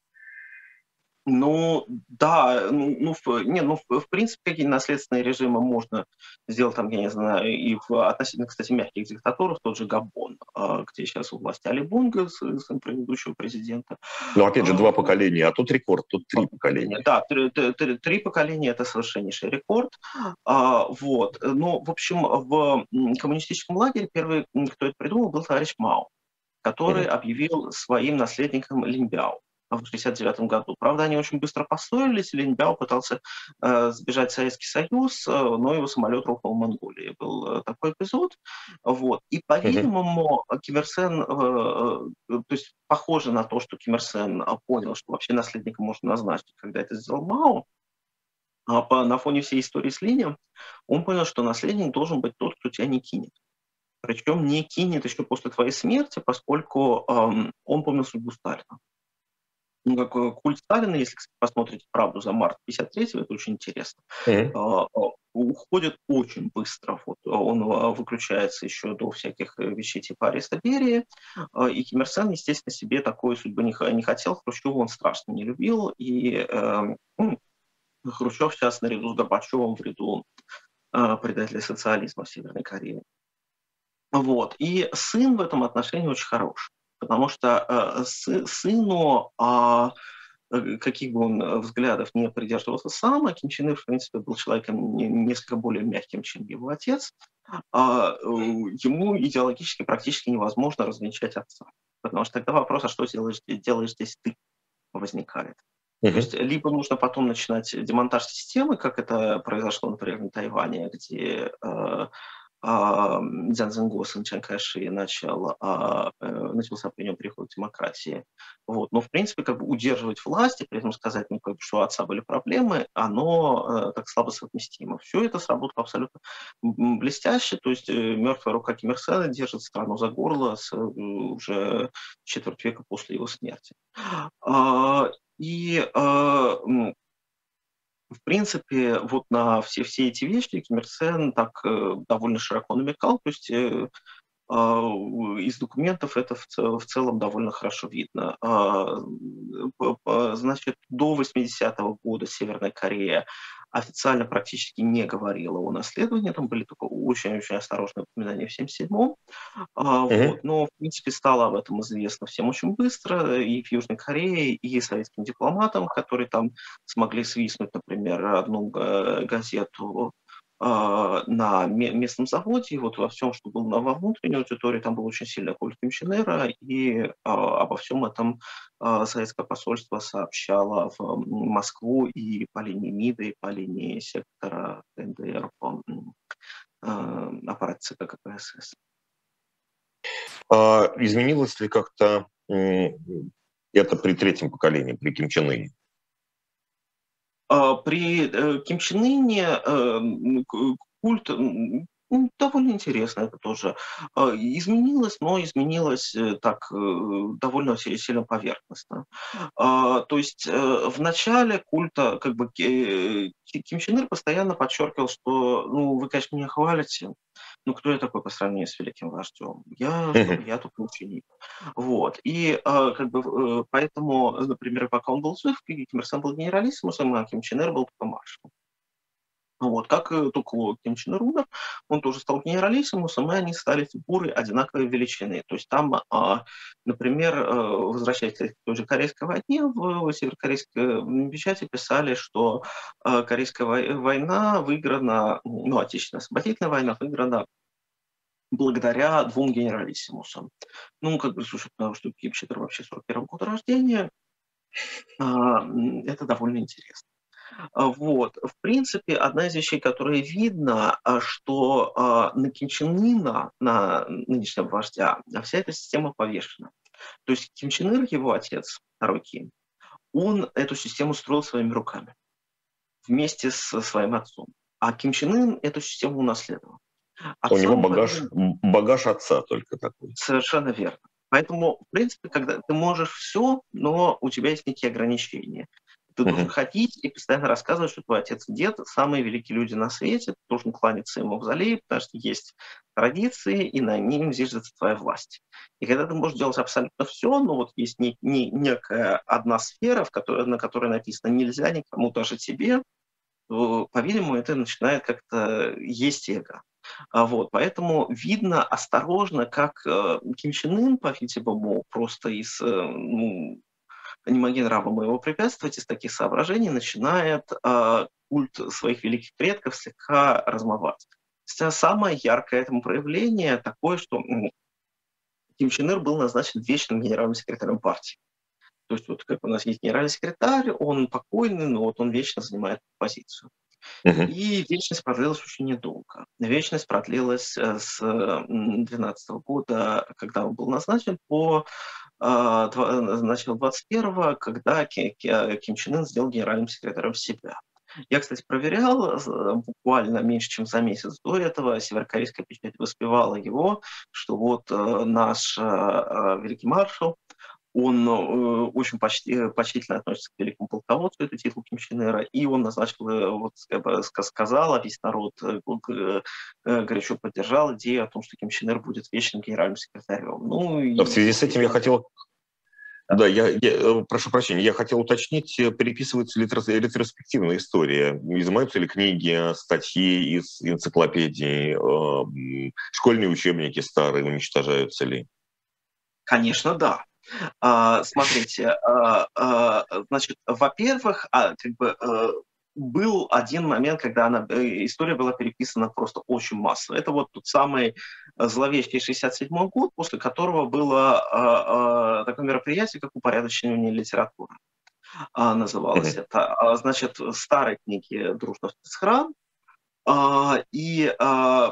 Ну, да, ну, ну, в, не, ну, в, в принципе, какие наследственные режимы можно сделать, там, я не знаю, и в относительно, кстати, мягких диктатурах, тот же Габон, а, где сейчас у власти Али Бунга, сын предыдущего президента. Ну, опять же, два а, поколения, а тут рекорд, тут три поколения. Да, три, три, три поколения – это совершеннейший рекорд. А, вот. Ну, в общем, в коммунистическом лагере первый, кто это придумал, был товарищ Мао, который mm-hmm. объявил своим наследником Линбяо в 1969 году. Правда, они очень быстро поссорились, Линьбяо пытался э, сбежать в Советский Союз, э, но его самолет рухнул в Монголии. Был э, такой эпизод. Вот. И, по-видимому, Ким Ир Сен, э, э, то есть похоже на то, что Ким Ир Сен понял, что вообще наследника можно назначить, когда это сделал Мао, а по, на фоне всей истории с Линем, он понял, что наследник должен быть тот, кто тебя не кинет. Причем не кинет еще после твоей смерти, поскольку эм, он помнил судьбу Сталина ну, как культ Сталина, если посмотрите «Правду за март 53-го», это очень интересно, mm-hmm. уходит очень быстро. Вот, он а, выключается еще до всяких э, вещей типа ареста Берии, и Ким Ир Сен, естественно, себе такой судьбы не, не хотел, Хрущева он страшно не любил, и э, ну, Хрущев сейчас наряду с Горбачевым в ряду э, предателей социализма в Северной Корее. Вот. И сын в этом отношении очень хорош. Потому что сыну а, каких бы он взглядов не придерживался сам, а Ким Чен Ир, в принципе, был человеком несколько более мягким, чем его отец, а ему идеологически практически невозможно развенчать отца. Потому что тогда вопрос, а что делаешь, делаешь здесь ты, возникает. Uh-huh. То есть либо нужно потом начинать демонтаж системы, как это произошло, например, на Тайване, где э, Дзян Зенгу сын Чан Кайши начал, а, э, начался при нем переход к демократии. Вот. Но, в принципе, как бы удерживать власть и при этом сказать, ну, как бы, что у отца были проблемы, оно э, так слабо совместимо. Все это сработало абсолютно блестяще. То есть э, мертвая рука Ким Ир Сена держит страну за горло с, уже четверть века после его смерти. А, и в принципе, вот на все, все эти вещи Ким Ир Сен так э, довольно широко намекал, то есть э, э, из документов это в, в целом довольно хорошо видно. Э, значит, до 80-го года Северная Корея официально практически не говорила о наследовании, там были только очень-очень осторожные упоминания в 1977-м, а, mm-hmm. вот, но, в принципе, стало об этом известно всем очень быстро, и в Южной Корее, и советским дипломатам, которые там смогли свистнуть, например, одну газету а, на местном заводе, вот во всем, что было во внутренней аудитории, там был очень сильный культ Кимченера, и а, обо всем этом а, советское посольство сообщало в Москву и по линии МИДа, и по линии сектора НДР по аппарат ЦК КПСС. А изменилось ли как-то это при третьем поколении, при Ким Чен? А, при э, Ким Чен Ыне э, культ довольно интересно это тоже. А, изменилось, но изменилось э, так довольно сильно поверхностно. А, то есть в начале культа как бы Ким Чен Ир постоянно подчеркивал, что ну вы, конечно, меня хвалите, ну, кто я такой по сравнению с великим вождем? Я, я тут ученик. Вот. И э, как бы э, поэтому, например, пока он был жив, Ким Ир Сен был генералиссимусом, а Ким Чен Ир был только маршалом. Вот, как э, только Ким Чен умер, он тоже стал генералиссимусом, и они стали фигуры одинаковой величины. То есть там, а, например, э, возвращаясь к той же Корейской войне, в северокорейской печати писали, что э, Корейская война выиграна, ну, Отечественная освободительная война выиграна благодаря двум генералиссимусам. Ну, как бы, слушай, потому что Ир вообще 41 года рождения, а, это довольно интересно. А, вот. В принципе, одна из вещей, которая видно, а, что а, на Кимченына, на нынешнего вождя, вся эта система повешена. То есть Ким Чен Ир, его отец, второй Ким, он эту систему строил своими руками вместе со своим отцом. А Ким Чен Ын эту систему унаследовал. Отцом У него багаж, багаж отца только такой. Совершенно верно. Поэтому, в принципе, когда ты можешь все, но у тебя есть некие ограничения. Ты должен uh-huh. ходить и постоянно рассказывать, что твой отец и дед самые великие люди на свете, ты должен кланяться ему в зале, потому что есть традиции, и на ним зиждется твоя власть. И когда ты можешь делать абсолютно все, но вот есть не, не, некая одна сфера, в которой, на которой написано «нельзя никому, даже тебе», то, по-видимому, это начинает как-то есть эго. А вот, поэтому видно осторожно, как э, Ким Чен Ын, по-видимому, просто из э, ну, не могли рабам моего препятствовать, из таких соображений начинает э, культ своих великих предков слегка размываться. Самое яркое этому проявление такое, что Ким Чен Ир был назначен вечным генеральным секретарем партии. То есть вот как у нас есть генеральный секретарь, он покойный, но вот он вечно занимает позицию. Uh-huh. И вечность продлилась очень недолго. Вечность продлилась э, с 2012 года, когда он был назначен, по начала 21-го, когда Ким Чен Ын сделал генеральным секретарем себя. Я, кстати, проверял, буквально меньше, чем за месяц до этого северокорейская печать воспевала его, что вот э, наш э, э, великий маршал, он очень почти, почтительно относится к великому полководцу, это титул Ким Чен Ира, и он назначил, вот, сказал, а весь народ горячо поддержал идею о том, что Ким Чен Ир будет вечным генеральным секретарем. Ну, и... В связи с этим я хотел да, я, я э, прошу прощения, я хотел уточнить, э, переписывается ли ретроспективная история? Изымаются ли книги, статьи из энциклопедий, э, школьные учебники старые уничтожаются ли? Конечно, да. А, смотрите, а, а, значит, во-первых, как бы, а, был один момент, когда она, э, история была переписана просто очень массово. Это вот тот самый зловещий 67 год, после которого было такое мероприятие, как упорядочивание литературы. Называлось mm-hmm. это. Значит, старые книги «Дружно в а, и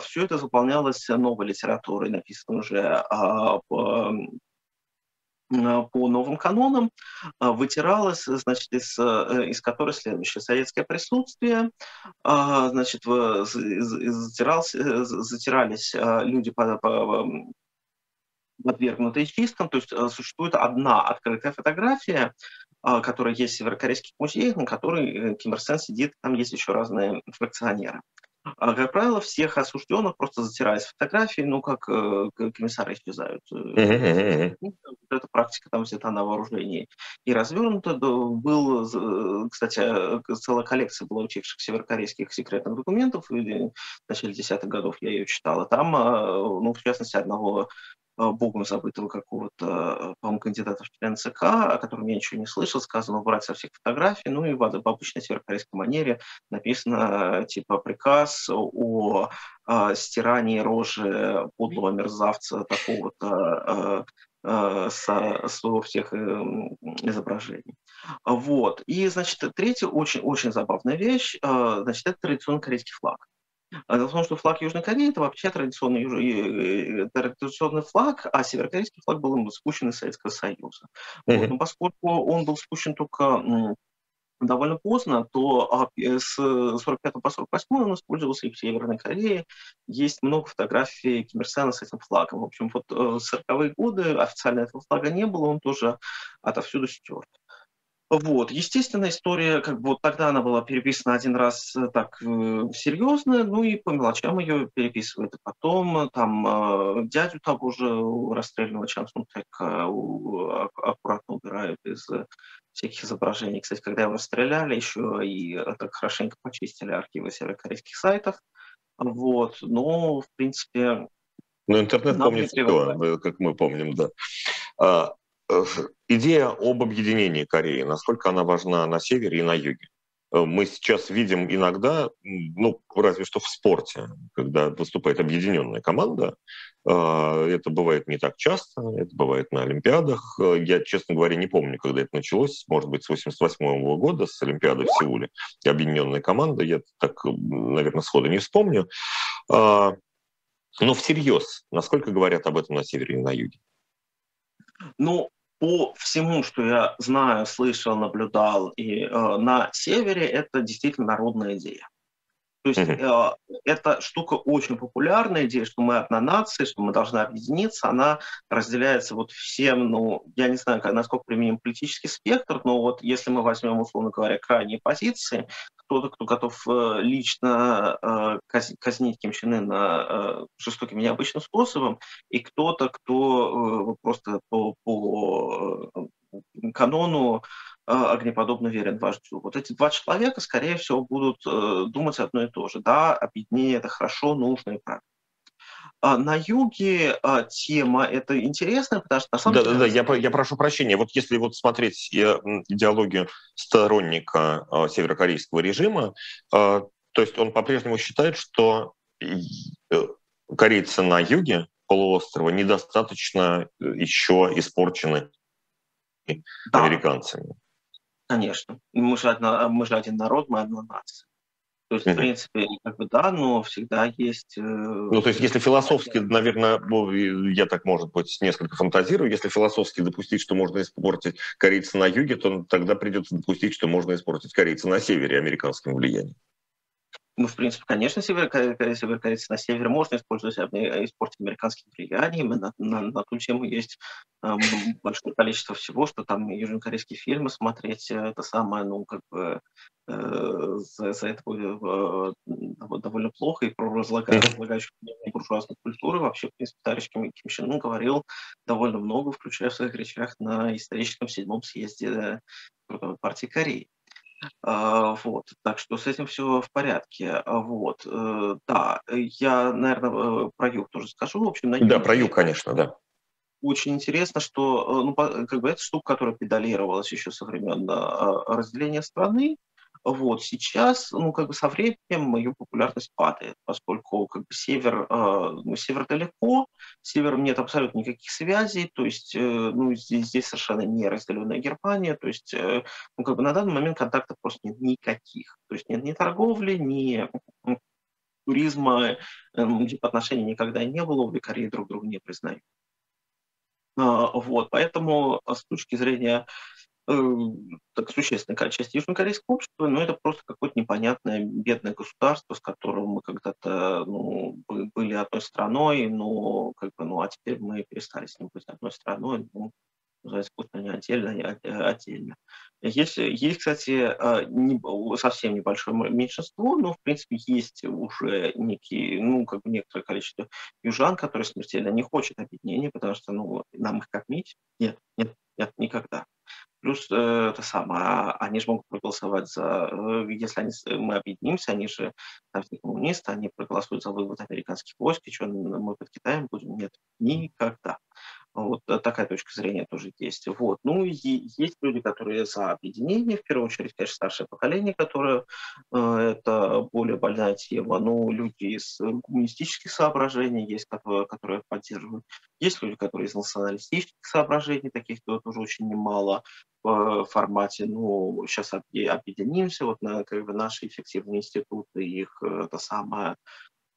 все это заполнялось новой литературой, написанной уже а, по, по новым канонам, а, вытиралось, значит, из, э, из которой следующее. Советское присутствие, значит, затирались, затирались люди по, по подвергнутые чисткам, то есть э, существует одна открытая фотография, которая есть в северокорейских музеях, на которой э, Ким Ир Сен сидит, там есть еще разные фракционеры. А, как правило, всех осужденных просто затирают с фотографии, ну, как э, комиссары исчезают. Uh-huh. Эта практика там взята на вооружении и развернута. Был, кстати, целая коллекция была утекших северокорейских секретных документов. В начале десятых годов я ее читала. Там, ну, в частности, одного Э, богом забытого какого-то, э, по-моему, кандидата в член ЦК, о котором я ничего не слышал, сказано убрать со всех фотографий, ну и в, в обычной северокорейской манере написано типа приказ о, о стирании рожи подлого мерзавца такого-то э, со, со всех изображений. Вот. И, значит, третья очень-очень забавная вещь, значит, это традиционный корейский флаг. А дело в том, что флаг Южной Кореи – это вообще традиционный, э, традиционный флаг, а северокорейский флаг был спущен из Советского Союза. Mm-hmm. Вот, но поскольку он был спущен только довольно поздно, то а, э, с 45 по 48 он использовался и в Северной Корее. Есть много фотографий Ким Ир Сена с этим флагом. В общем, вот э, в 40-е годы официально этого флага не было, он тоже отовсюду стерт. Вот. Естественно, история, как бы вот тогда она была переписана один раз э, так э, серьезно, ну и по мелочам ее переписывают. И потом э, там э, дядю того же расстрельного Чан Сунтека аккуратно убирают из всяких изображений. Кстати, когда его расстреляли, еще и так хорошенько почистили архивы северокорейских сайтов. Вот. Но, в принципе... Ну, интернет помнит все, как мы помним, да. Э, идея об объединении Кореи, насколько она важна на севере и на юге. Э, мы сейчас видим иногда, ну, разве что в спорте, когда выступает объединенная команда. Э, это бывает не так часто, это бывает на Олимпиадах. Я, честно говоря, не помню, когда это началось. Может быть, с 88 года, с Олимпиады в Сеуле. Объединенная команда, я так, наверное, сходу не вспомню. Но всерьез, насколько говорят об этом на севере и на юге? Ну, по всему, что я знаю, слышал, наблюдал и э, на севере, это действительно народная идея. То есть э, эта штука очень популярная, идея, что мы одна нация, что мы должны объединиться, она разделяется вот всем, ну, я не знаю, насколько применим политический спектр, но вот если мы возьмем, условно говоря, крайние позиции, кто-то, кто готов э, лично э, казнить Ким Чен Ына э, жестоким необычным способом, и кто-то, кто просто по, по канону огнеподобно верен вождю. Вот эти два человека, скорее всего, будут думать одно и то же. Да, объединение – это хорошо, нужно и правильно. А на юге а, тема это интересная, потому что на самом да, деле... Да, да, я, я прошу прощения. Вот если вот смотреть идеологию сторонника а, северокорейского режима, то есть он по-прежнему считает, что э, корейцы на юге полуострова недостаточно э, еще испорчены да. американцами. Конечно. Мы же, одна, мы же один народ, мы одна нация. То есть, в принципе, как бы да, но всегда есть... Э, ну, то есть, если философски, наверное, я так, может быть, несколько фантазирую, если философски допустить, что можно испортить корейца на юге, то тогда придется допустить, что можно испортить корейца на севере американским влиянием. Ну, в принципе, конечно, северокорейцы на севере можно использовать, испортить американским влиянием. На, на, на ту тему есть э, большое количество всего, что там южнокорейские фильмы смотреть, э, это самое, ну, как бы э, за, за это э, довольно плохо, и про разлагающую буржуазную культуру вообще, в принципе, товарищ Ким, Ким Чен Ын говорил довольно много, включая в своих речах на историческом седьмом съезде э, партии Кореи. А, вот, так что с этим все в порядке. А, вот, э, да, я, наверное, э, про юг тоже скажу. В общем, на да, про юг, конечно, да. очень интересно, что ну, как бы это штука, которая педалировалась еще со времен разделения страны, вот сейчас, ну, как бы со временем ее популярность падает, поскольку как бы север, э, ну, север далеко, с севером нет абсолютно никаких связей, то есть, э, ну, здесь, здесь совершенно не разделенная Германия, то есть, э, ну, как бы на данный момент контактов просто нет никаких, то есть нет ни торговли, ни туризма, э, отношений никогда не было, Кореи друг друга не признают. А, вот, поэтому с точки зрения так существенная часть южнокорейского общества, но это просто какое-то непонятное бедное государство, с которым мы когда-то ну, были одной страной, но как бы, ну, а теперь мы перестали с ним быть одной страной, ну, называется, пусть они отдельно, отдельно. Есть, есть, кстати, э, не, совсем небольшое меньшинство, но, в принципе, есть уже некие, ну, как бы некоторое количество южан, которые смертельно не хотят объединения, потому что, ну, нам их кормить? Нет, нет, нет, никогда. Плюс э, это самое, а они же могут проголосовать за, э, если они, мы объединимся, они же там все коммунисты, они проголосуют за вывод американских войск, и что мы под Китаем будем? Нет, никогда. Вот э, такая точка зрения тоже есть. Вот. Ну и есть люди, которые за объединение, в первую очередь, конечно, старшее поколение, которое э, это более больная тема. Ну, люди из коммунистических соображений есть, которые, которые поддерживают. Есть люди, которые из националистических соображений, таких тоже очень немало в формате, ну, сейчас объединимся, вот на как бы наши эффективные институты, их э, это самое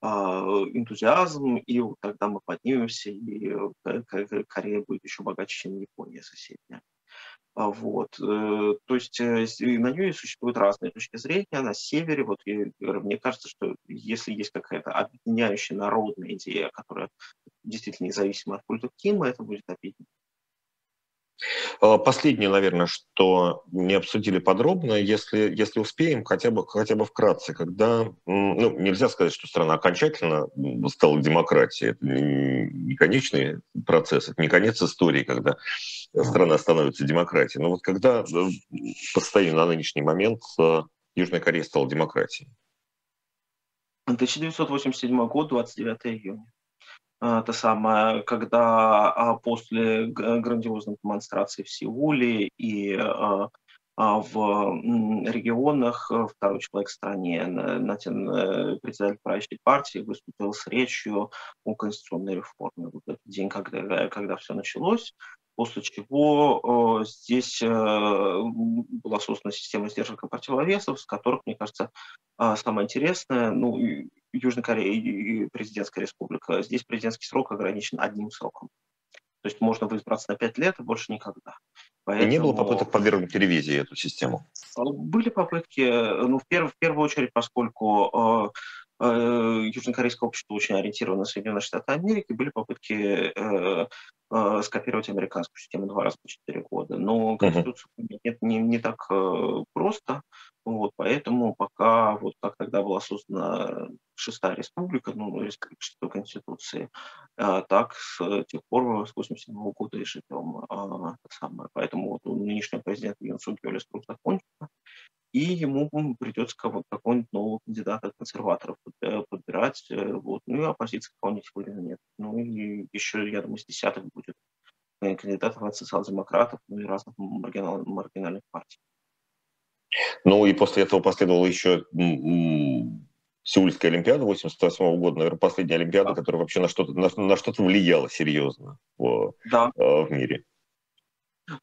энтузиазм, и тогда мы поднимемся, и э, Корея будет еще богаче, чем Япония соседняя. А, вот. Э, то есть на нее существуют разные точки зрения. На севере, вот мне кажется, что если есть какая-то объединяющая народная идея, которая действительно независима от культа Кима, это будет объединение. А, последнее, наверное, что не обсудили подробно, если, если успеем, хотя бы, хотя бы вкратце, когда, ну, нельзя сказать, что страна окончательно стала демократией, это не конечный процесс, это не конец истории, когда страна становится демократией, но вот когда э, по состоянию на нынешний момент э, Южная Корея стала демократией? 1987 год, 29 июня. А, это самое, когда а, после грандиозных демонстраций в Сеуле и а, в регионах э, второй человек в стране, Натин, э, председатель правящей партии, выступил с речью о конституционной реформе. Вот этот день, когда, когда все началось, после чего э, здесь э, была создана система сдержек и противовесов, с которых, мне кажется, э, самое интересное, ну, Южная Корея и президентская республика, здесь президентский срок ограничен одним сроком. То есть можно избраться на пять лет и больше никогда. Поэтому... И не было попыток подвергнуть ревизии эту систему? Были попытки, ну, в, перв, в первую очередь, поскольку э, э, южнокорейское общество очень ориентировано на Соединенные Штаты Америки, были попытки э, э, скопировать американскую систему два раза по четыре года. Но Конституцию uh-huh. нет, не, не так э, просто. Вот, поэтому пока, вот как тогда была создана шестая республика, ну, республика шестой конституции, а, так с тех пор, с 87 года и живем. А, самое. Поэтому вот у нынешнего президента Юн Йоли срок закончится, и ему придется какого-нибудь нового кандидата консерваторов подбирать, э, вот, ну и оппозиции кого-нибудь нет. Ну и еще, я думаю, с десяток будет э, кандидатов от социал-демократов, ну и разных маргинал, маргинальных партий. Ну и после этого последовала еще Сеульская Олимпиада 88 года, наверное, последняя Олимпиада, да. которая вообще на что-то на, на что-то влияла серьезно в, да. э, в мире.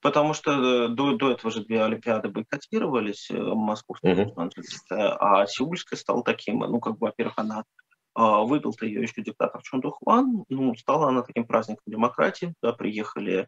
Потому что э, до, до этого же две Олимпиады бойкотировались, э, московская угу. а Сеульская стала таким, ну, как бы, во-первых, она выбил-то ее еще диктатор Чон Хван, ну, стала она таким праздником демократии, да, приехали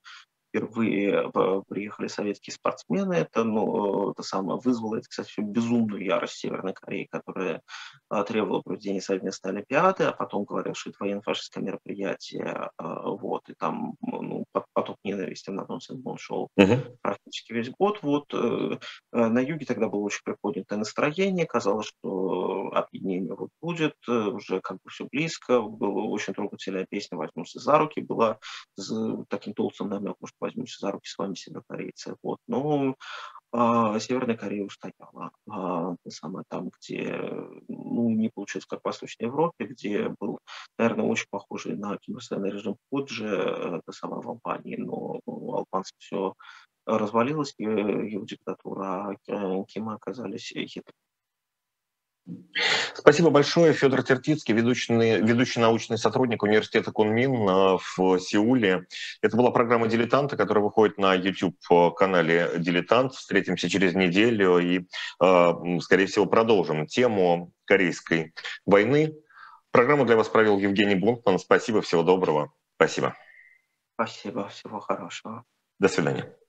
впервые э, приехали советские спортсмены. Это, ну, это самое вызвало, это, кстати, безумную ярость Северной Кореи, которая а, требовала проведения совместной Олимпиады, а потом говорил, что это военно-фашистское мероприятие. Вот, и там ну, поток ненависти на Нонсен он шел uh-huh. практически весь год. Вот, э, э, на юге тогда было очень приподнятое настроение, казалось, что объединение вот будет, уже как бы все близко, была очень трогательная песня «Возьмемся за руки», была с таким толстым намеком, что возьмемся за руки с вами, северокорейцы. Вот. Ну, а, Северная Корея устояла. А, самое там, где ну, не получилось, как в Восточной Европе, где был, наверное, очень похожий на кимостоянный режим Пуджи, это самое в Албании, но у албанцев все развалилось, его диктатура, а Кима оказались хитрыми. Спасибо большое. Федор Тертицкий, ведущий, ведущий научный сотрудник университета Кунмин э, в Сеуле. Это была программа «Дилетанты», которая выходит на YouTube-канале «Дилетант». Встретимся через неделю и, э, скорее всего, продолжим тему Корейской войны. Программу для вас провел Евгений Бунтман. Спасибо, всего доброго. Спасибо. Спасибо, всего хорошего. До свидания.